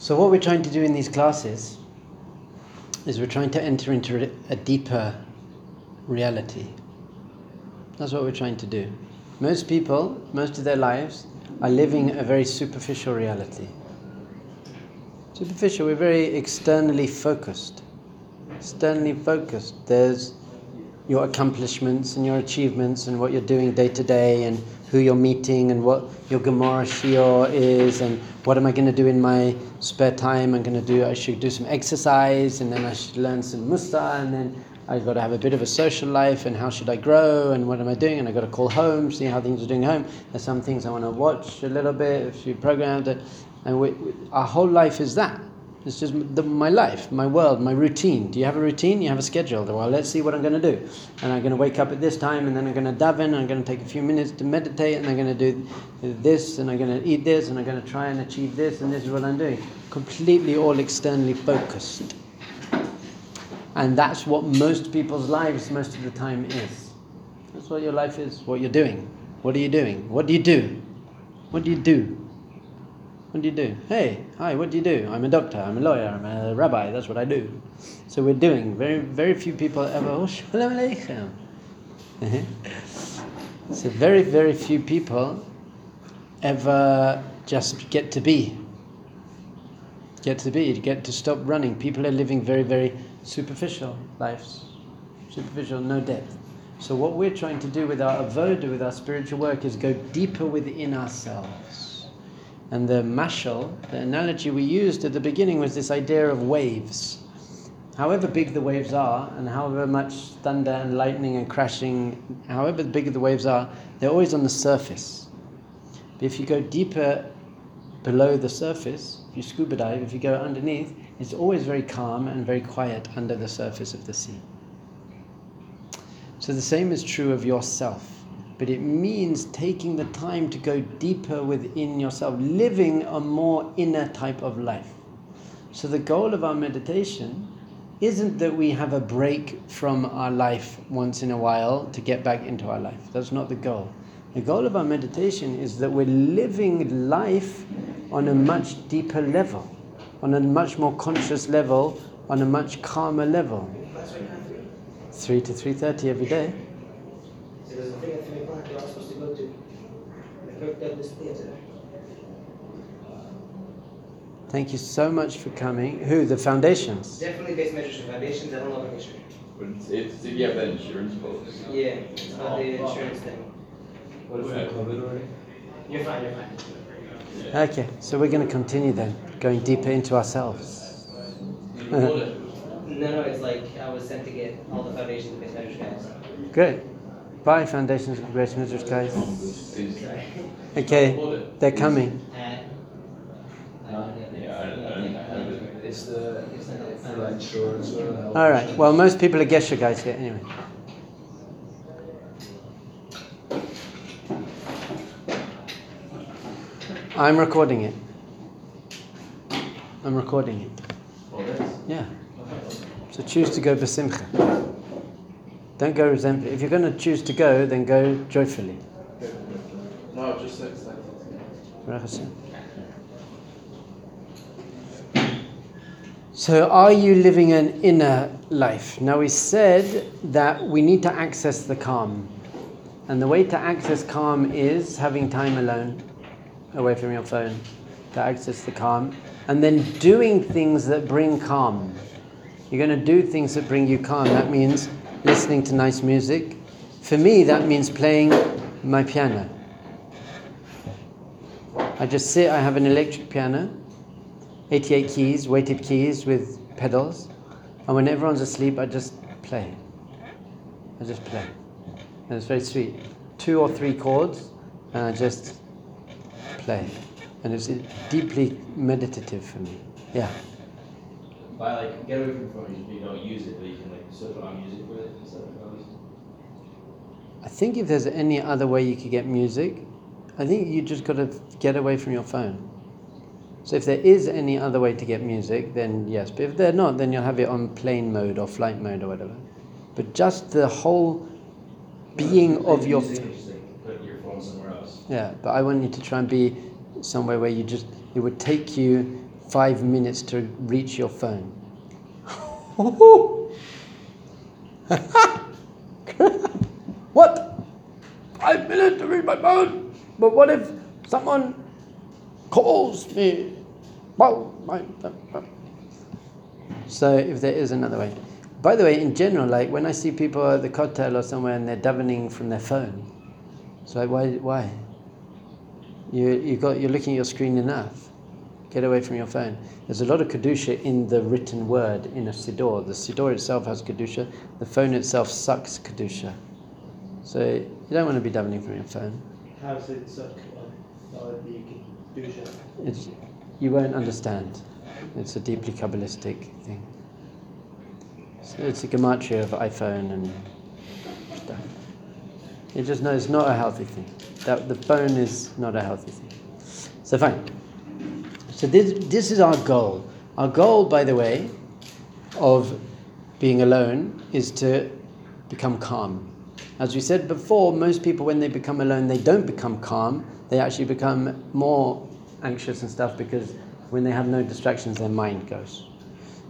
So, what we're trying to do in these classes is we're trying to enter into a deeper reality. That's what we're trying to do. Most people, most of their lives, are living a very superficial reality. Superficial, we're very externally focused. Externally focused. There's your accomplishments and your achievements and what you're doing day to day and who you're meeting and what your Gemara shiur is and what am I going to do in my spare time. I'm going to do, I should do some exercise and then I should learn some Mussar and then I've got to have a bit of a social life and how should I grow and what am I doing and I've got to call home, see how things are doing home. There's some things I want to watch a little bit, a few programs, and we, we, our whole life is that. It's just the, my life, my world, my routine. Do you have a routine? You have a schedule. Well, let's see what I'm going to do. And I'm going to wake up at this time, and then I'm going to daven, and I'm going to take a few minutes to meditate, and I'm going to do this, and I'm going to eat this, and I'm going to try and achieve this, and this is what I'm doing. Completely all externally focused. And that's what most people's lives most of the time is. That's what your life is, what you're doing. What are you doing? What do you do? What do you do? What do you do? Hey, hi, what do you do? I'm a doctor, I'm a lawyer, I'm a rabbi, that's what I do. So we're doing. Very very few people ever, shalom aleichem. Uh-huh. so very, very few people ever just get to be. Get to be, get to stop running. People are living very, very superficial lives, superficial, no depth. So what we're trying to do with our avoda, with our spiritual work, is go deeper within ourselves. And the mashal, the analogy we used at the beginning was this idea of waves. However big the waves are, and however much thunder and lightning and crashing, however big the waves are, they're always on the surface. But if you go deeper below the surface, if you scuba dive, if you go underneath, it's always very calm and very quiet under the surface of the sea. So the same is true of yourself, but it means taking the time to go deeper within yourself, living a more inner type of life. So the goal of our meditation isn't that we have a break from our life once in a while to get back into our life. That's not the goal. The goal of our meditation is that we're living life on a much deeper level on a much more conscious level, on a much calmer level. Three to three thirty every day. Thank you so much for coming. Who? The foundations? Definitely base measures for foundations. I don't know about issue. But it's, it's if you have that insurance policy. Yeah, it's about the insurance thing. What if we covered already? You're fine, you're fine. Okay, so we're going to continue then, going deeper into ourselves. no, no, it's like I was sent to get all the foundations of Base Measures guys. Great. Bye, Foundations of Measures guys. Okay, they're coming. All right. Well, most people are Gesher guys here anyway. I'm recording it. I'm recording it. Yeah. So choose to go besimcha. Don't go resentfully. If you're going to choose to go, then go joyfully. No, just excited. So, are you living an inner life? Now, we said that we need to access the calm. And the way to access calm is having time alone away from your phone to access the calm, and then doing things that bring calm. You're going to do things that bring you calm. That means listening to nice music. For me, that means playing my piano. I just sit, I have an electric piano, 88 keys, weighted keys with pedals, and when everyone's asleep, I just play. I just play. And it's very sweet. Two or three chords, and I just play. And it's deeply meditative for me. Yeah. By like get away from the phone, you don't use it, but you can like put on music with it instead of I think if there's any other way you could get music, I think you just got to get away from your phone. So if there is any other way to get music, then yes. But if they're not, then you'll have it on plane mode or flight mode or whatever. But just the whole being of your. Phone. Yeah, but I want you to try and be somewhere where you just, it would take you five minutes to reach your phone. what? Five minutes to read my phone? But what if someone calls me? So if there is another way. By the way, in general, like when I see people at the kotel or somewhere and they're davening from their phone, it's like why? Why? You you got you're looking at your screen enough. Get away from your phone. There's a lot of kedusha in the written word in a siddur. The siddur itself has kedusha. The phone itself sucks kedusha. So you don't want to be davening from your phone. How does it suck uh, uh, the Kedusha? It's, you won't understand. It's a deeply kabbalistic thing. So it's a gematria of iPhone and stuff. You just know it's not a healthy thing. That the phone is not a healthy thing. So fine. So this this is our goal. Our goal, by the way, of being alone is to become calm. As we said before, most people when they become alone, they don't become calm. They actually become more anxious and stuff because when they have no distractions, their mind goes.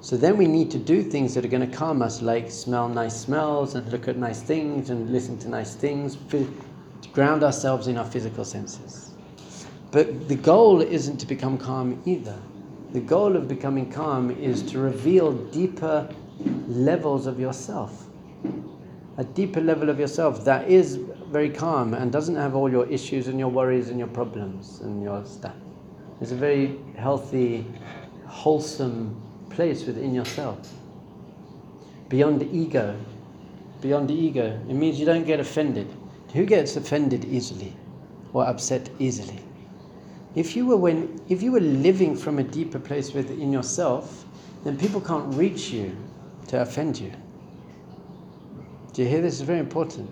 So then we need to do things that are going to calm us, like smell nice smells and look at nice things and listen to nice things, to ground ourselves in our physical senses. But the goal isn't to become calm either. The goal of becoming calm is to reveal deeper levels of yourself. A deeper level of yourself that is very calm and doesn't have all your issues and your worries and your problems and your stuff. It's a very healthy, wholesome place within yourself. Beyond the ego. Beyond the ego. It means you don't get offended. Who gets offended easily or upset easily? If you were when if you were living from a deeper place within yourself, then people can't reach you to offend you. Do you hear this is very important?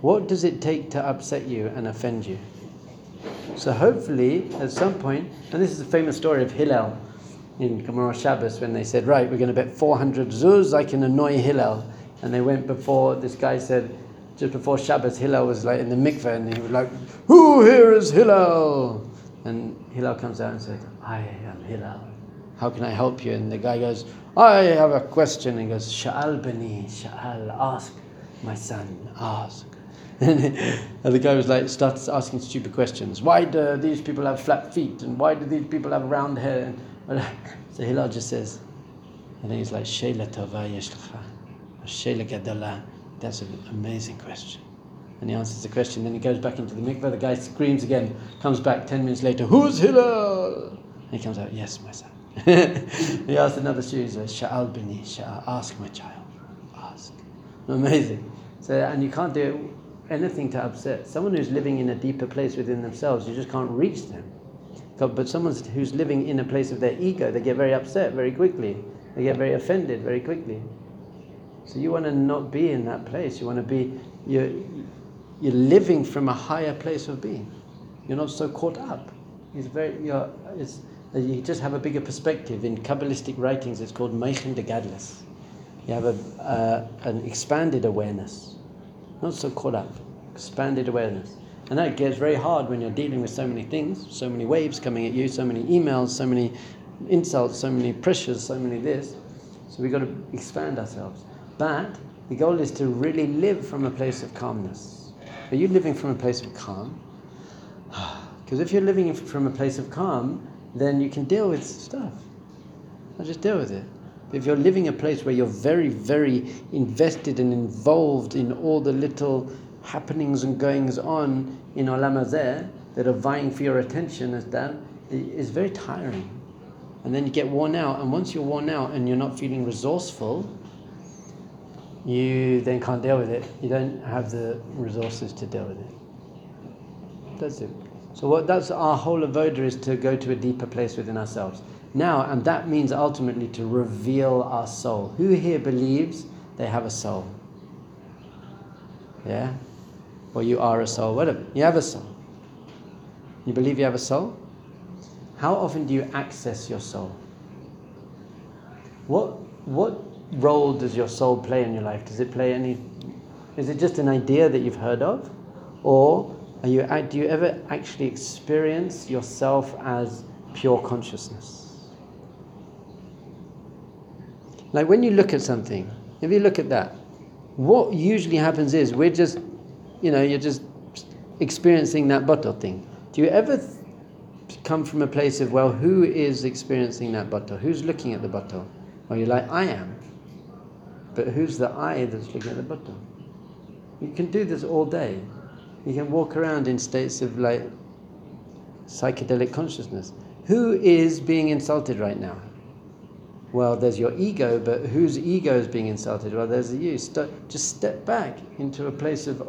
What does it take to upset you and offend you? So hopefully at some point, and this is a famous story of Hillel in Gemara Shabbos when they said, right, we're going to bet 400 zuz, I can annoy Hillel. And they went before, this guy said, just before Shabbos, Hillel was like in the mikveh and he was like, who here is Hillel? And Hillel comes out and says, I am Hillel. How can I help you? And the guy goes, I have a question. And he goes, Sha'al bani, Sha'al, ask, my son, ask. And the guy was like, starts asking stupid questions. Why do these people have flat feet? And why do these people have round hair? And so Hillel just says, and then he's like, Sheila tova yesh lecha, Sheila gadala. That's an amazing question. And he answers the question. Then he goes back into the mikveh. The guy screams again. Comes back ten minutes later. Who's Hillel? And he comes out. Yes, my son. he asked another student. Uh, Sha'al bini. Sha'al. Uh, ask my child. Ask. Amazing. So and you can't do anything to upset someone who's living in a deeper place within themselves. You just can't reach them. But someone who's living in a place of their ego, they get very upset very quickly. They get very offended very quickly. So you want to not be in that place. You want to be you're, you're living from a higher place of being. You're not so caught up. It's very you're, it's, you just have a bigger perspective. In Kabbalistic writings, it's called Mochin de Gadlus. You have a, uh, an expanded awareness, not so caught up. Expanded awareness. And that gets very hard when you're dealing with so many things, so many waves coming at you, so many emails, so many insults, so many pressures, so many this. So we've got to expand ourselves. But the goal is to really live from a place of calmness. Are you living from a place of calm? Because if you're living from a place of calm, then you can deal with stuff. I'll just deal with it. If you're living a place where you're very, very invested and involved in all the little happenings and goings on in Olam Hazeh that are vying for your attention as that is very tiring. And then you get worn out, and once you're worn out and you're not feeling resourceful, you then can't deal with it. You don't have the resources to deal with it. That's it. So what that's our whole avoda is to go to a deeper place within ourselves. Now, and that means ultimately to reveal our soul. Who here believes they have a soul? Yeah? Or you are a soul, whatever. You have a soul. You believe you have a soul? How often do you access your soul? What what role does your soul play in your life? Does it play any is it just an idea that you've heard of? Or are you do you ever actually experience yourself as pure consciousness? Like when you look at something, if you look at that, what usually happens is we're just, you know, you're just experiencing that bottle thing. Do you ever come from a place of, well, who is experiencing that bottle? Who's looking at the bottle? Well, you're like, I am. But who's the I that's looking at the bottle? You can do this all day. You can walk around in states of like psychedelic consciousness. Who is being insulted right now? Well, there's your ego, but whose ego is being insulted? Well, there's you. St- just step back into a place of,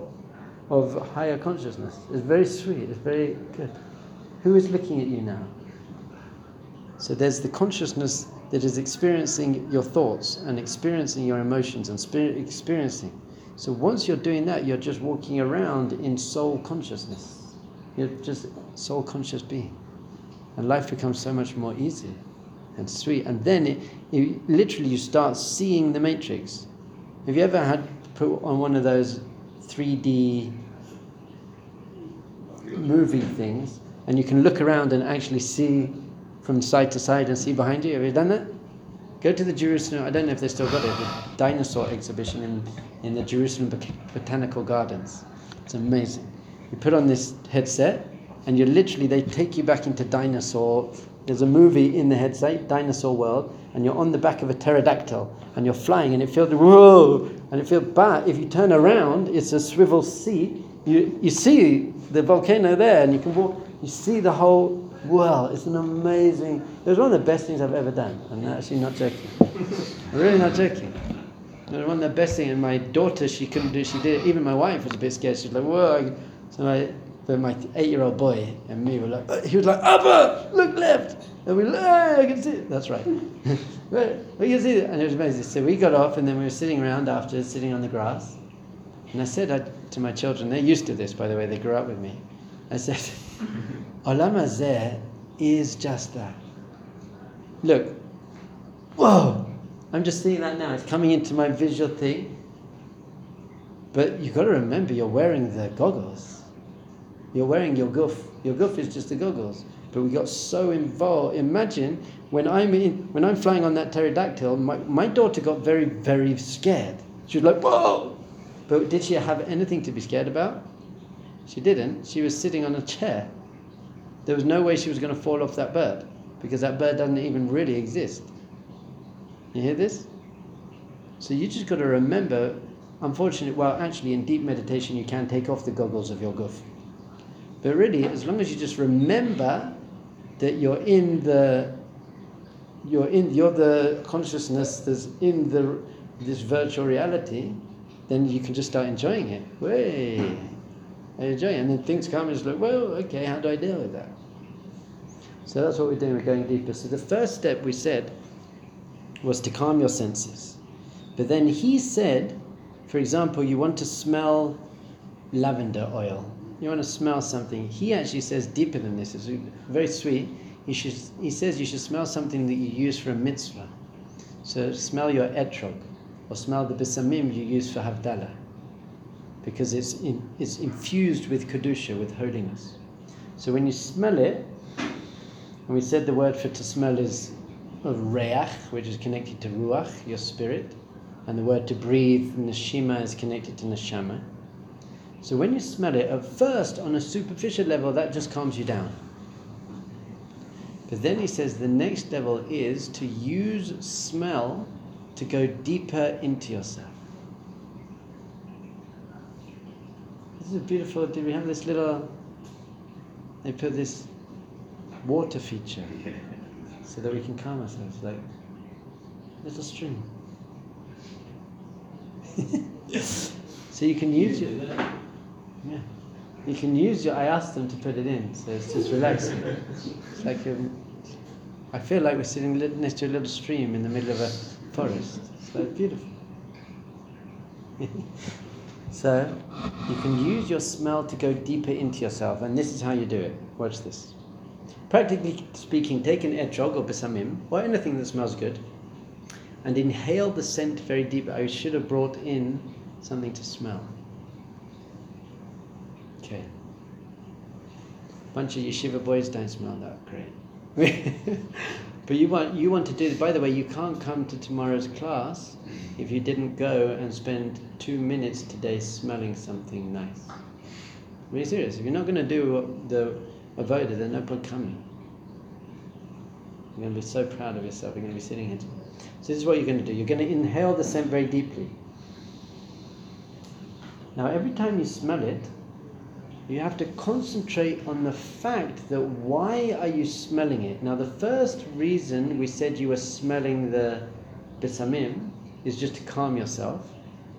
of higher consciousness. It's very sweet. It's very good. Who is looking at you now? So there's the consciousness that is experiencing your thoughts and experiencing your emotions and spirit experiencing. So once you're doing that, you're just walking around in soul consciousness. You're just soul conscious being. And life becomes so much more easy and sweet. And then it, it, literally you start seeing the matrix. Have you ever had put on one of those 3D movie things and you can look around and actually see from side to side and see behind you? Have you done that? Go to the Jerusalem, I don't know if they still got it, the dinosaur exhibition in, in the Jerusalem Bot- Botanical Gardens. It's amazing. You put on this headset and you literally, they take you back into dinosaur. There's a movie in the headset, Dinosaur World, and you're on the back of a pterodactyl and you're flying and it feels, whoa, and it feels bad. If you turn around, it's a swivel seat. You, you see the volcano there and you can walk, you see the whole world. It's an amazing, it was one of the best things I've ever done. I'm actually not joking. I'm really not joking. It was one of the best things. And my daughter, she couldn't do. She did. it. Even my wife was a bit scared. She was like, "Whoa!" So I, but my eight-year-old boy and me were like, he was like, "Abba, look left," and we, like, "Ah, I can see it." That's right. We can see it, and it was amazing. So we got off, and then we were sitting around after, sitting on the grass, and I said I, to my children, they're used to this, by the way. They grew up with me. I said, "Olam hazeh is just that." Look, whoa! I'm just seeing that now. It's coming into my visual thing. But you've got to remember you're wearing the goggles. You're wearing your guf. Your guf is just the goggles. But we got so involved. Imagine when I'm in, when I'm flying on that pterodactyl, my, my daughter got very, very scared. She was like, whoa! But did she have anything to be scared about? She didn't. She was sitting on a chair. There was no way she was going to fall off that bird because that bird doesn't even really exist. You hear this? So you just got to remember, unfortunately, well, actually, in deep meditation, you can take off the goggles of your guf. But really, as long as you just remember that you're in the, you're in, you're the consciousness that's in the this virtual reality, then you can just start enjoying it. Way, I enjoy it, and then things come. And it's like, well, okay, how do I deal with that? So that's what we're doing. We're going deeper. So the first step we said was to calm your senses. But then he said, for example, you want to smell lavender oil. You want to smell something. He actually says deeper than this. It's very sweet. You should, he says you should smell something that you use for a mitzvah. So smell your etrog, or smell the bisamim you use for havdalah, because it's in, it's infused with kedusha, with holiness. So when you smell it, and we said the word for to smell is re'ach, which is connected to ruach, your spirit, and the word to breathe, neshima, is connected to neshama. So when you smell it, at first, on a superficial level, that just calms you down. But then he says the next level is to use smell to go deeper into yourself. This is beautiful. Did we have this little? They put this water feature so that we can calm ourselves, like little stream. so you can use your yeah, you can use your. I asked them to put it in, so it's just relaxing. It's like um, I feel like we're sitting next to a little stream in the middle of a forest. It's like beautiful. so you can use your smell to go deeper into yourself, and this is how you do it. Watch this. Practically speaking, take an etrog or besamim, or anything that smells good, and inhale the scent very deep. I should have brought in something to smell. Okay. Bunch of yeshiva boys don't smell that great. But you want you want to do. By the way, you can't come to tomorrow's class if you didn't go and spend two minutes today smelling something nice. Really serious. If you're not going to do the avoda, then no point coming. You're going to be so proud of yourself. You're going to be sitting here. So this is what you're going to do. You're going to inhale the scent very deeply. Now, every time you smell it, you have to concentrate on the fact that why are you smelling it? Now, the first reason we said you were smelling the besamim is just to calm yourself.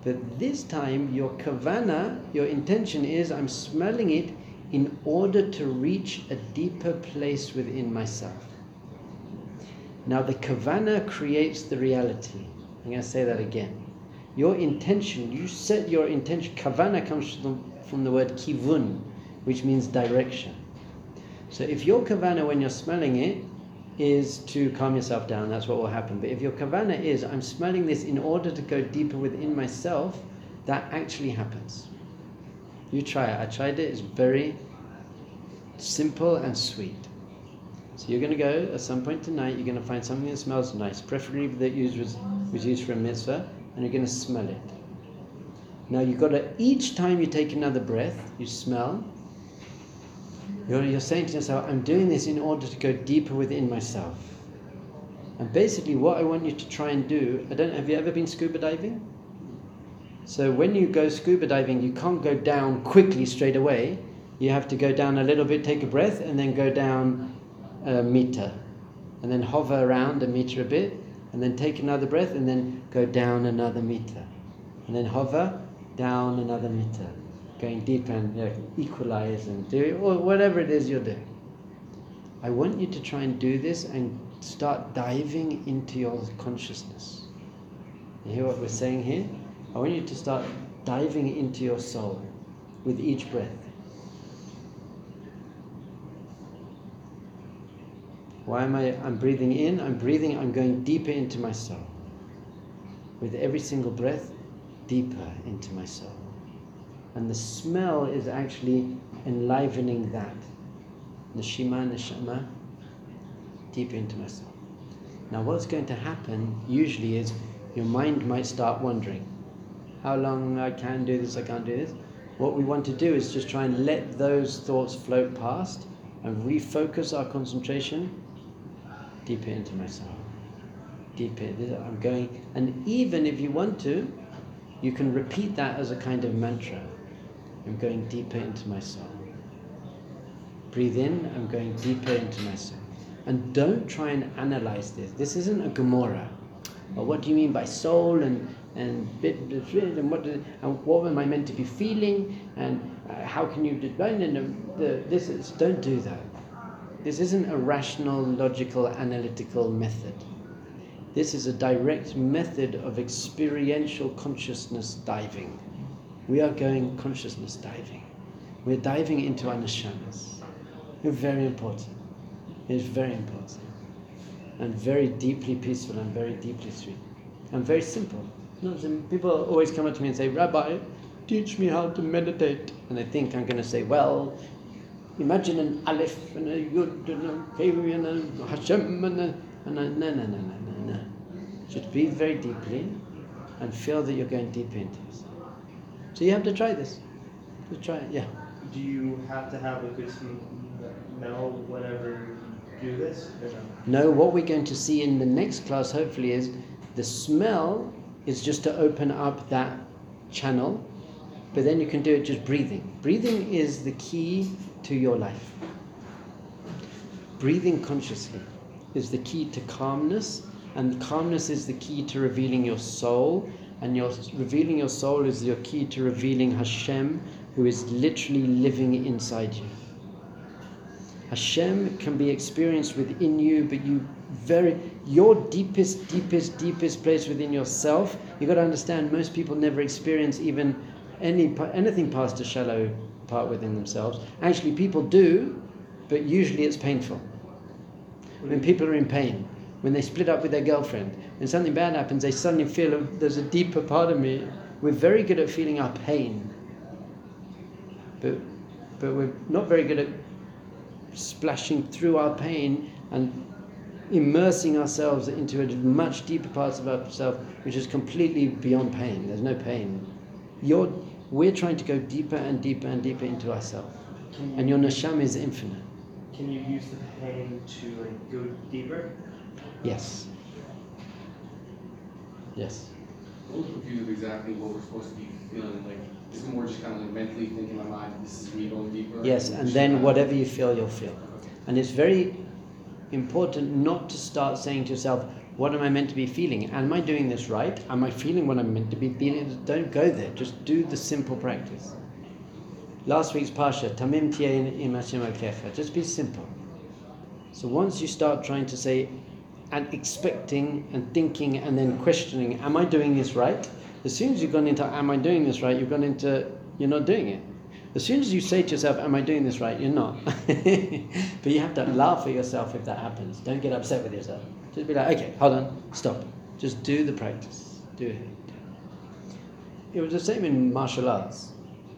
But this time, your kavana, your intention is I'm smelling it in order to reach a deeper place within myself. Now, the kavana creates the reality. I'm going to say that again. Your intention, you set your intention. Kavana comes from, from the word kivun, which means direction. So, if your kavana when you're smelling it is to calm yourself down, that's what will happen. But if your kavana is, I'm smelling this in order to go deeper within myself, that actually happens. You try it. I tried it. It's very simple and sweet. So you're going to go at some point tonight. You're going to find something that smells nice, preferably that used was was used for a mitzvah, and you're going to smell it. Now you've got to each time you take another breath, you smell. You're, you're saying to yourself, "I'm doing this in order to go deeper within myself." And basically, what I want you to try and do, I don't. Have you ever been scuba diving? So when you go scuba diving, you can't go down quickly straight away. You have to go down a little bit, take a breath, and then go down a meter, and then hover around a meter a bit, and then take another breath, and then go down another meter, and then hover down another meter, going deeper and you know, equalize and do or whatever it is you're doing. I want you to try and do this and start diving into your consciousness. You hear what we're saying here? I want you to start diving into your soul with each breath. Why am I? I'm breathing in, I'm breathing, I'm going deeper into my soul. With every single breath, deeper into my soul. And the smell is actually enlivening that. Neshima, neshama, deeper into my soul. Now, what's going to happen usually is your mind might start wondering how long I can do this, I can't do this. What we want to do is just try and let those thoughts float past and refocus our concentration deeper into myself. Deeper. I'm going, and even if you want to, you can repeat that as a kind of mantra. I'm going deeper into my soul. Breathe in, I'm going deeper into my soul. And don't try and analyze this. This isn't a Gemara. Well, what do you mean by soul and and bit and what and what am I meant to be feeling and uh, how can you define and the, the, this is don't do that. This isn't a rational, logical, analytical method. This is a direct method of experiential consciousness diving. We are going consciousness diving. We're diving into our neshamas. It's very important. It's very important. And very deeply peaceful and very deeply sweet. And very simple. No, people always come up to me and say, Rabbi, teach me how to meditate. And they think I'm going to say, well, imagine an Aleph and a Yud and a Kei and a Hashem and a, and a no, no, no, no, no, no. Just breathe very deeply and feel that you're going deep into it. So you have to try this. Just try it, yeah. Do you have to have a good smell whenever you do this? No? No, what we're going to see in the next class, hopefully, is the smell is just to open up that channel, but then you can do it just breathing. Breathing is the key to your life. Breathing consciously is the key to calmness, and calmness is the key to revealing your soul, and your revealing your soul is your key to revealing Hashem, who is literally living inside you. Hashem can be experienced within you, but you very your deepest, deepest, deepest place within yourself. You got to understand. Most people never experience even any anything past a shallow part within themselves. Actually, people do, but usually it's painful. When people are in pain, when they split up with their girlfriend, when something bad happens, they suddenly feel there's a deeper part of me. We're very good at feeling our pain, but but we're not very good at splashing through our pain and immersing ourselves into a much deeper parts of ourselves, which is completely beyond pain. There's no pain. You're, we're trying to go deeper and deeper and deeper into ourselves. You, And your neshama is infinite. can you use the pain to like go deeper? Yes. Yes. I'm a little confused of exactly what we're supposed to be feeling, like, is it more just kind of like mentally thinking in my mind, this is me going deeper? Yes, and then whatever you feel, you'll feel. And it's very important not to start saying to yourself, what am I meant to be feeling? Am I doing this right? Am I feeling what I'm meant to be feeling? Don't go there. Just do the simple practice. Last week's Parsha, Tamim Tihyeh im Hashem Elokecha. Just be simple. So once you start trying to say and expecting and thinking and then questioning, am I doing this right? As soon as you've gone into am I doing this right, you've gone into you're not doing it. As soon as you say to yourself, Am I doing this right? You're not. but you have to laugh at yourself if that happens. Don't get upset with yourself. Just be like, Okay, hold on, stop. Just do the practice. Do it. It was the same in martial arts.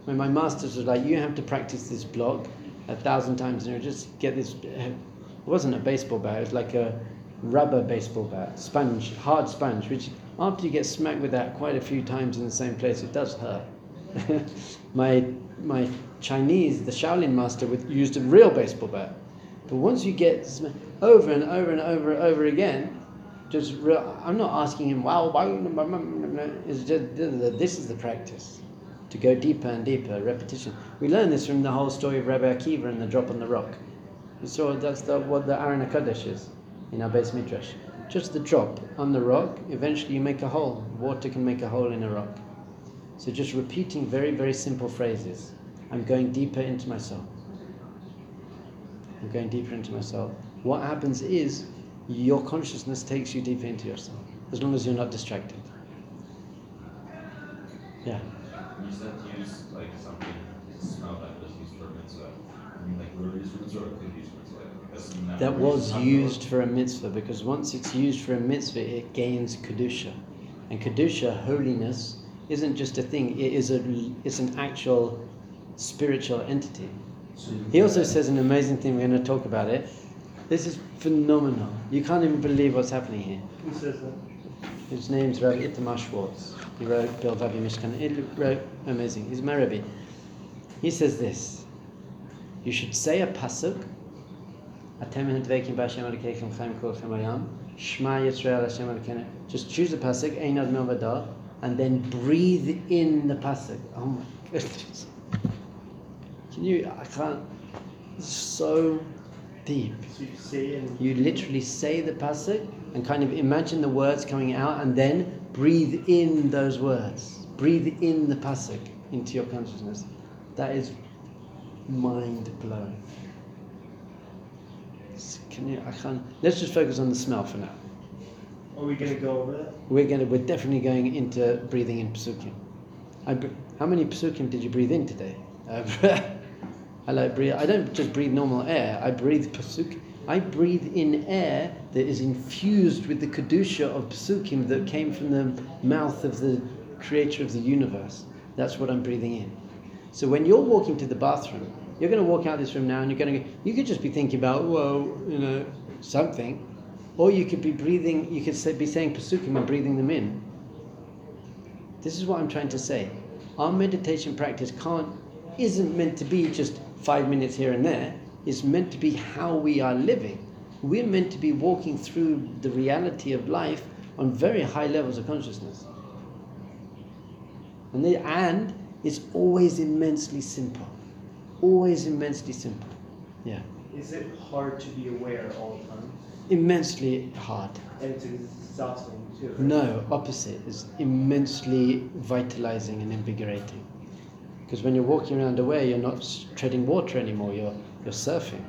When my masters were like, You have to practice this block a thousand times and you just get this. It wasn't a baseball bat, it was like a rubber baseball bat, sponge, hard sponge, which after you get smacked with that quite a few times in the same place, it does hurt. my my Chinese, the Shaolin master, would, used a real baseball bat, but once you get over and over and over and over again, just real, I'm not asking him. Wow, it's just this is the practice to go deeper and deeper, repetition. We learn this from the whole story of Rabbi Akiva and the drop on the rock. You saw that's the, what the Aron HaKodesh is in our beis midrash. Just the drop on the rock, eventually you make a hole. Water can make a hole in a rock. So just repeating very, very simple phrases. I'm going deeper into myself. I'm going deeper into myself. What happens is your consciousness takes you deeper into yourself, as long as you're not distracted. Yeah. You said use like something smell that was used for mitzvah. I mean, like used for mitzvah or could be used for mitzvah. That was used for a mitzvah because once it's used for a mitzvah, it gains kedusha, and kedusha, holiness, isn't just a thing. It is a it's an actual spiritual entity. He also says an amazing thing. We're going to talk about it. This is phenomenal. You can't even believe what's happening here. Who says that? His name's Rabbi Itamar Schwartz. He wrote Bill Bilvavi Mishkan. He wrote amazing. He's my Rebbe. He says this. You should say a pasuk. Atem hadvekim b'Hashem Elokeichem chaim kolchem hayam. Shema Yisrael Hashem Elokeinu. Just choose a pasuk. Ein od milvado, and then breathe in the pasuk. Oh my goodness. Can you? I can't. So deep. So you say and You literally say the pasuk and kind of imagine the words coming out and then breathe in those words. Breathe in the pasuk into your consciousness. That is mind blowing. Can you? I can't. Let's just focus on the smell for now. Are we gonna go over that? We're gonna. We're definitely going into breathing in psukim. I, how many psukim did you breathe in today? Uh, I like breathe. I don't just breathe normal air. I breathe pasuk. I breathe in air that is infused with the kedusha of psukim that came from the mouth of the creator of the universe. That's what I'm breathing in. So when you're walking to the bathroom, you're going to walk out this room now, and you're going to. You could just be thinking about, whoa, you know, something, or you could be breathing. You could say, be saying pasukim and breathing them in. This is what I'm trying to say. Our meditation practice can't isn't meant to be just five minutes here and there. It's meant to be how we are living. We're meant to be walking through the reality of life on very high levels of consciousness. And, they, and it's always immensely simple. Always immensely simple. Yeah. Is it hard to be aware all the time? Immensely hard. And it's exhausting too. right? No, opposite. It's immensely vitalizing and invigorating. Because when you're walking around the way, you're not treading water anymore. You're you're surfing.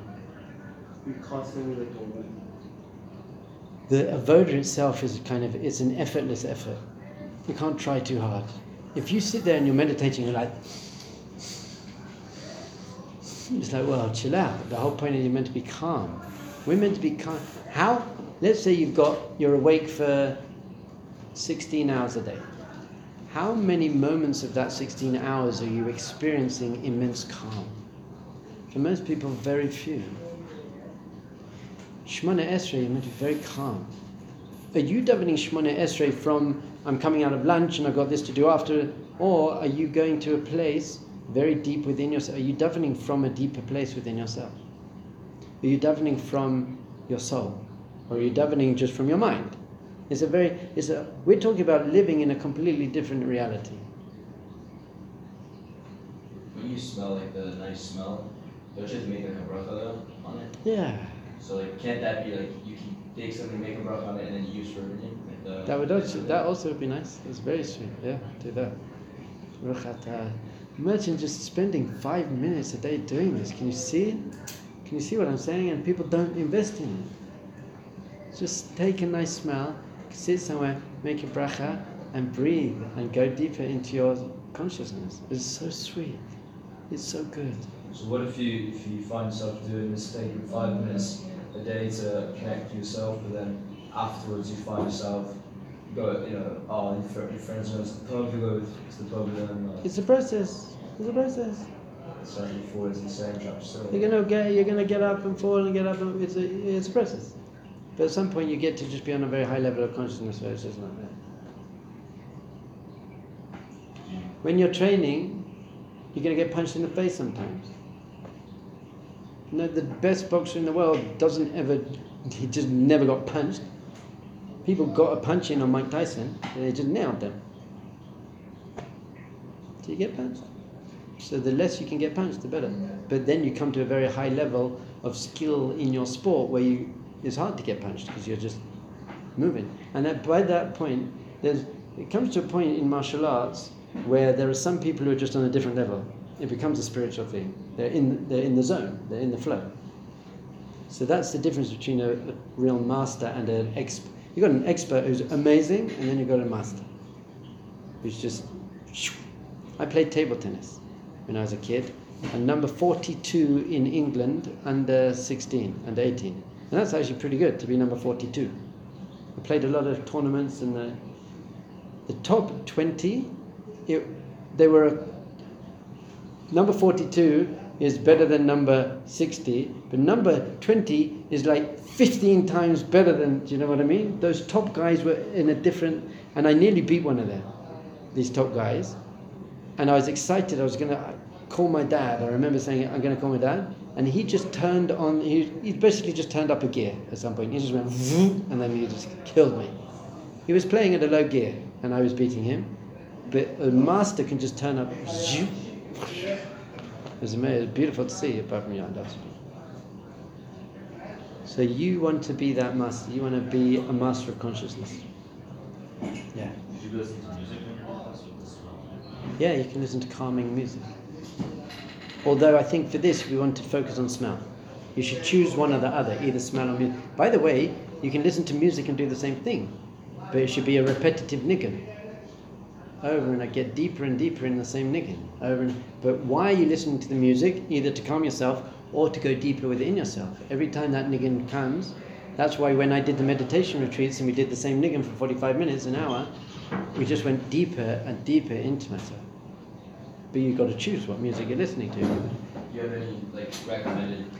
We constantly like. The avoda itself is kind of it's an effortless effort. You can't try too hard. If you sit there and you're meditating, you're like, it's like, well, chill out. The whole point is you're meant to be calm. We're meant to be calm. How? Let's say you've got you're awake for 16 hours a day. How many moments of that 16 hours are you experiencing immense calm? For most people, very few. Shmona Esrei, you're meant to be very calm. Are you davening Shmona Esrei from I'm coming out of lunch and I've got this to do after, or are you going to a place very deep within yourself? Are you davening from a deeper place within yourself? Are you davening from your soul, or you're you davening just from your mind? It's a very, it's a. We're talking about living in a completely different reality. When you smell like the nice smell, don't you have to make like a bracha though on it? Yeah, So like, can't that be like you can take something, make a bracha on it, and then use for everything? Like the, that would also that also would be nice. It's very sweet. Yeah, do that. Imagine just spending five minutes a day doing this. Can you see it? Can you see what I'm saying? And people don't invest in it. Just take a nice smell, sit somewhere, make a bracha, and breathe, and go deeper into your consciousness. It's so sweet. It's so good. So what if you if you find yourself doing this, taking five minutes a day to connect to yourself, but then afterwards you find yourself go, you know, oh, your, fr- friends are going to the pub, you go to the pub them, uh, It's a process. It's a process. Into the same trap yourself. You're gonna get you're gonna get up and fall and get up and it's a it's a process. But at some point you get to just be on a very high level of consciousness where it's just like that. When you're training, you're gonna get punched in the face sometimes. You know, the best boxer in the world doesn't ever he just never got punched. People got a punch in on Mike Tyson and they just nailed them. Do you get punched? So the less you can get punched, the better. But then you come to a very high level of skill in your sport where you it's hard to get punched because you're just moving. And by that point, there's it comes to a point in martial arts where there are some people who are just on a different level. It becomes a spiritual thing. They're in they're in the zone. They're in the flow. So that's the difference between a, a real master and an expert. You've got an expert who's amazing, and then you've got a master who's just. I played table tennis when I was a kid, and number 42 in England under 16, under 18. And that's actually pretty good to be number 42. I played a lot of tournaments, and the, the top 20, it, they were a, number 42 is better than number 60, but number 20 is like 15 times better than, do you know what I mean? Those top guys were in a different, and I nearly beat one of them, these top guys. And I was excited, I was to call my dad. I remember saying, I'm going to call my dad. And he just turned on, he, he basically just turned up a gear at some point. He just went, and then he just killed me. He was playing at a low gear, and I was beating him. But a master can just turn up, it was amazing, it was beautiful to see, apart from Yandas. So you want to be that master, you want to be a master of consciousness. Yeah. Did you listen to music when you're in class with the smell? Yeah, you can listen to calming music. Although I think for this we want to focus on smell. You should choose one or the other, either smell or music. By the way, you can listen to music and do the same thing, but it should be a repetitive niggin. Over and I get deeper and deeper in the same niggin. Over and but why are you listening to the music? Either to calm yourself or to go deeper within yourself. Every time that niggin comes, that's why when I did the meditation retreats and we did the same niggin for 45 minutes, an hour, we just went deeper and deeper into myself. But you've got to choose what music you're listening to. Do you have any like recommended.